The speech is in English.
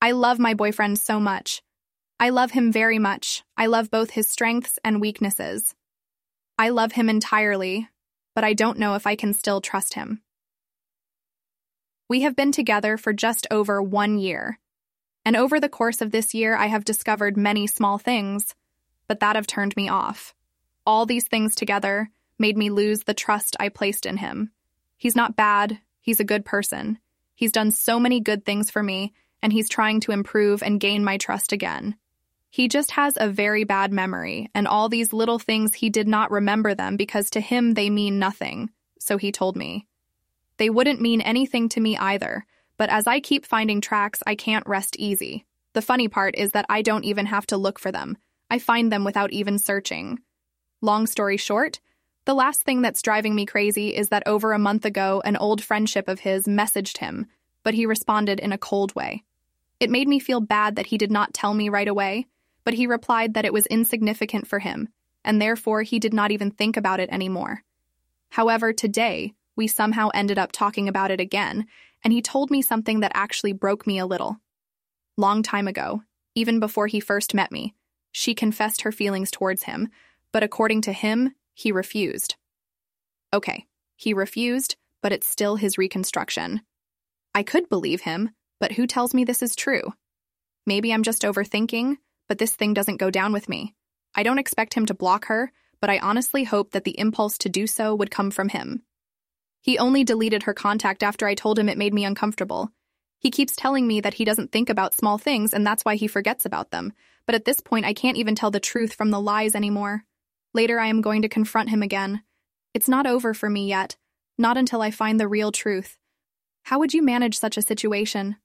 I love my boyfriend so much. I love him very much. I love both his strengths and weaknesses. I love him entirely, but I don't know if I can still trust him. We have been together for just over one year. And over the course of this year, I have discovered many small things, but that have turned me off. All these things together made me lose the trust I placed in him. He's not bad, he's a good person. He's done so many good things for me, and he's trying to improve and gain my trust again. He just has a very bad memory, and all these little things he did not remember them because to him they mean nothing, so he told me. They wouldn't mean anything to me either, but as I keep finding tracks, I can't rest easy. The funny part is that I don't even have to look for them. I find them without even searching. Long story short, the last thing that's driving me crazy is that over a month ago, an old friendship of his messaged him, but he responded in a cold way. It made me feel bad that he did not tell me right away, but he replied that it was insignificant for him, and therefore he did not even think about it anymore. However, today, we somehow ended up talking about it again, and he told me something that actually broke me a little. Long time ago, even before he first met me, she confessed her feelings towards him, but according to him, he refused. Okay, he refused, but it's still his reconstruction. I could believe him, but who tells me this is true? Maybe I'm just overthinking, but this thing doesn't go down with me. I don't expect him to block her, but I honestly hope that the impulse to do so would come from him. He only deleted her contact after I told him it made me uncomfortable. He keeps telling me that he doesn't think about small things and that's why he forgets about them, but at this point I can't even tell the truth from the lies anymore. Later, I am going to confront him again. It's not over for me yet, not until I find the real truth. How would you manage such a situation?